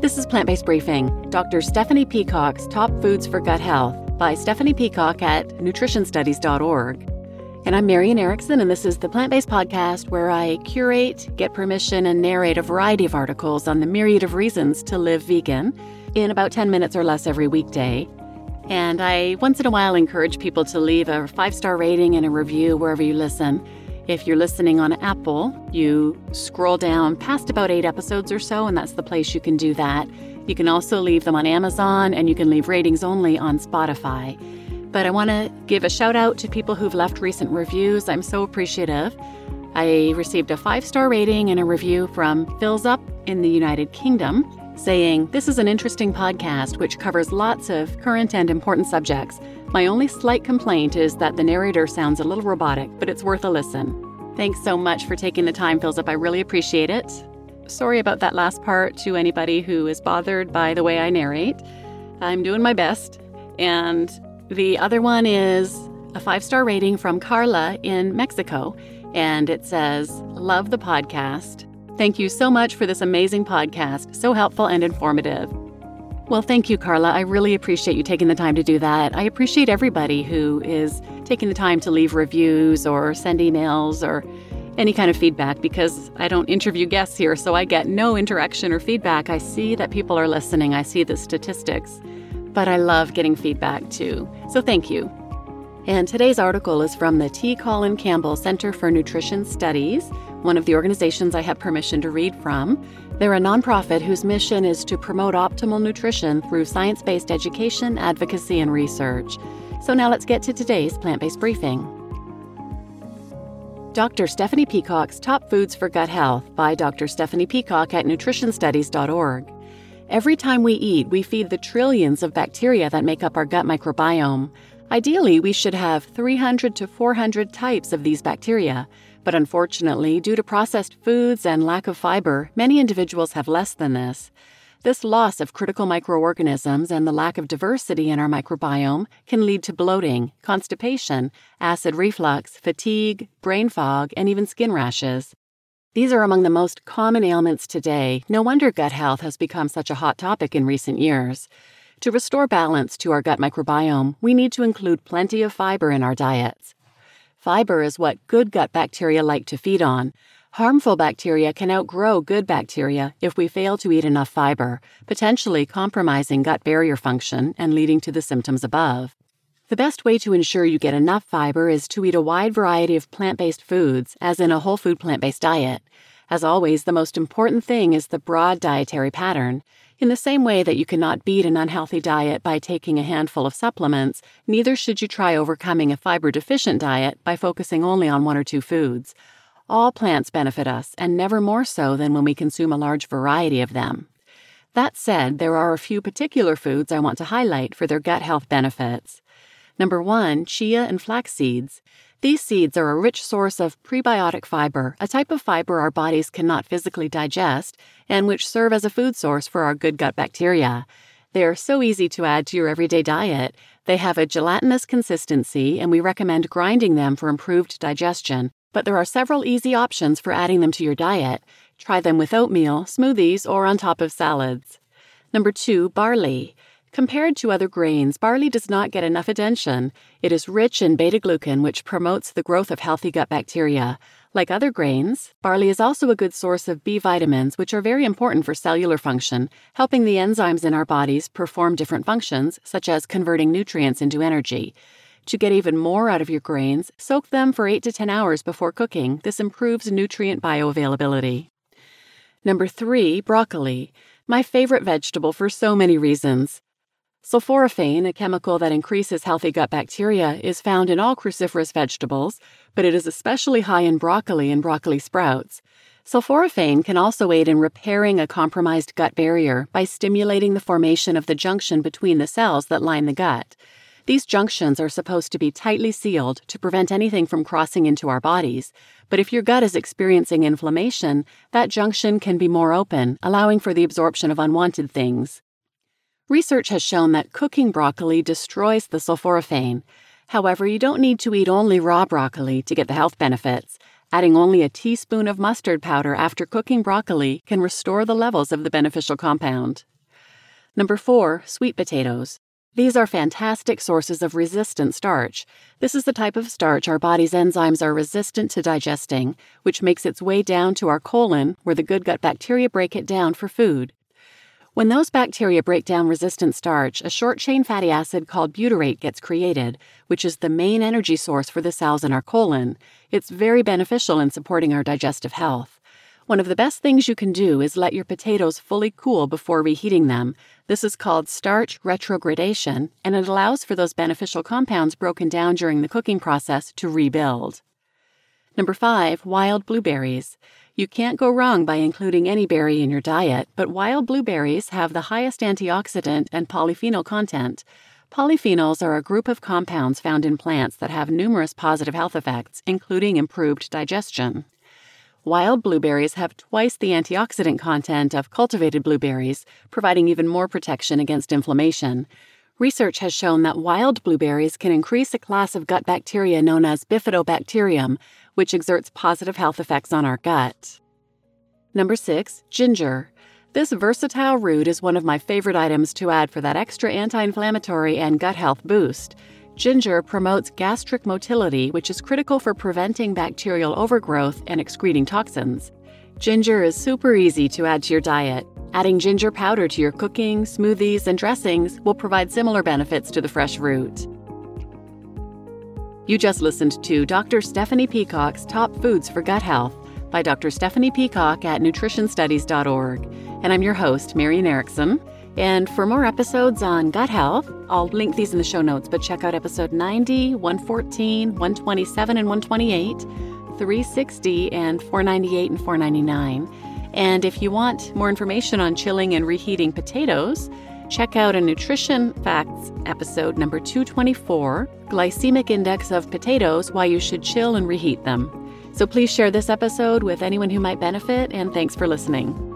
This is Plant Based Briefing, Dr. Stephanie Peacock's Top Foods for Gut Health by Stephanie Peacock at nutritionstudies.org. And I'm Marian Erickson, and this is the Plant Based Podcast where I curate, get permission, and narrate a variety of articles on the myriad of reasons to live vegan in about 10 minutes or less every weekday. And I once in a while encourage people to leave a five star rating and a review wherever you listen. If you're listening on Apple, you scroll down past about eight episodes or so, and that's the place you can do that. You can also leave them on Amazon, and you can leave ratings only on Spotify. But I want to give a shout out to people who've left recent reviews. I'm so appreciative. I received a five star rating and a review from Fills Up in the United Kingdom saying, This is an interesting podcast which covers lots of current and important subjects. My only slight complaint is that the narrator sounds a little robotic, but it's worth a listen. Thanks so much for taking the time, Up. I really appreciate it. Sorry about that last part to anybody who is bothered by the way I narrate. I'm doing my best. And the other one is a five star rating from Carla in Mexico. And it says, Love the podcast. Thank you so much for this amazing podcast. So helpful and informative. Well, thank you, Carla. I really appreciate you taking the time to do that. I appreciate everybody who is taking the time to leave reviews or send emails or any kind of feedback because I don't interview guests here, so I get no interaction or feedback. I see that people are listening, I see the statistics, but I love getting feedback too. So thank you. And today's article is from the T. Colin Campbell Center for Nutrition Studies, one of the organizations I have permission to read from. They're a nonprofit whose mission is to promote optimal nutrition through science based education, advocacy, and research. So now let's get to today's plant based briefing. Dr. Stephanie Peacock's Top Foods for Gut Health by Dr. Stephanie Peacock at nutritionstudies.org. Every time we eat, we feed the trillions of bacteria that make up our gut microbiome. Ideally, we should have 300 to 400 types of these bacteria, but unfortunately, due to processed foods and lack of fiber, many individuals have less than this. This loss of critical microorganisms and the lack of diversity in our microbiome can lead to bloating, constipation, acid reflux, fatigue, brain fog, and even skin rashes. These are among the most common ailments today. No wonder gut health has become such a hot topic in recent years. To restore balance to our gut microbiome, we need to include plenty of fiber in our diets. Fiber is what good gut bacteria like to feed on. Harmful bacteria can outgrow good bacteria if we fail to eat enough fiber, potentially compromising gut barrier function and leading to the symptoms above. The best way to ensure you get enough fiber is to eat a wide variety of plant based foods, as in a whole food plant based diet. As always, the most important thing is the broad dietary pattern. In the same way that you cannot beat an unhealthy diet by taking a handful of supplements, neither should you try overcoming a fiber deficient diet by focusing only on one or two foods. All plants benefit us, and never more so than when we consume a large variety of them. That said, there are a few particular foods I want to highlight for their gut health benefits. Number one, chia and flax seeds. These seeds are a rich source of prebiotic fiber, a type of fiber our bodies cannot physically digest, and which serve as a food source for our good gut bacteria. They are so easy to add to your everyday diet. They have a gelatinous consistency, and we recommend grinding them for improved digestion. But there are several easy options for adding them to your diet. Try them with oatmeal, smoothies, or on top of salads. Number two, barley. Compared to other grains, barley does not get enough attention. It is rich in beta glucan, which promotes the growth of healthy gut bacteria. Like other grains, barley is also a good source of B vitamins, which are very important for cellular function, helping the enzymes in our bodies perform different functions, such as converting nutrients into energy. To get even more out of your grains, soak them for 8 to 10 hours before cooking. This improves nutrient bioavailability. Number 3, broccoli. My favorite vegetable for so many reasons. Sulforaphane, a chemical that increases healthy gut bacteria, is found in all cruciferous vegetables, but it is especially high in broccoli and broccoli sprouts. Sulforaphane can also aid in repairing a compromised gut barrier by stimulating the formation of the junction between the cells that line the gut. These junctions are supposed to be tightly sealed to prevent anything from crossing into our bodies, but if your gut is experiencing inflammation, that junction can be more open, allowing for the absorption of unwanted things. Research has shown that cooking broccoli destroys the sulforaphane. However, you don't need to eat only raw broccoli to get the health benefits. Adding only a teaspoon of mustard powder after cooking broccoli can restore the levels of the beneficial compound. Number 4. Sweet potatoes. These are fantastic sources of resistant starch. This is the type of starch our body's enzymes are resistant to digesting, which makes its way down to our colon, where the good gut bacteria break it down for food. When those bacteria break down resistant starch, a short chain fatty acid called butyrate gets created, which is the main energy source for the cells in our colon. It's very beneficial in supporting our digestive health. One of the best things you can do is let your potatoes fully cool before reheating them. This is called starch retrogradation, and it allows for those beneficial compounds broken down during the cooking process to rebuild. Number five, wild blueberries. You can't go wrong by including any berry in your diet, but wild blueberries have the highest antioxidant and polyphenol content. Polyphenols are a group of compounds found in plants that have numerous positive health effects, including improved digestion. Wild blueberries have twice the antioxidant content of cultivated blueberries, providing even more protection against inflammation. Research has shown that wild blueberries can increase a class of gut bacteria known as bifidobacterium, which exerts positive health effects on our gut. Number 6. Ginger. This versatile root is one of my favorite items to add for that extra anti inflammatory and gut health boost. Ginger promotes gastric motility, which is critical for preventing bacterial overgrowth and excreting toxins. Ginger is super easy to add to your diet. Adding ginger powder to your cooking, smoothies, and dressings will provide similar benefits to the fresh root. You just listened to Dr. Stephanie Peacock's Top Foods for Gut Health by Dr. Stephanie Peacock at nutritionstudies.org. And I'm your host, Marian Erickson. And for more episodes on gut health, I'll link these in the show notes, but check out episode 90, 114, 127, and 128, 360, and 498 and 499. And if you want more information on chilling and reheating potatoes, check out a Nutrition Facts episode number 224 Glycemic Index of Potatoes Why You Should Chill and Reheat Them. So please share this episode with anyone who might benefit, and thanks for listening.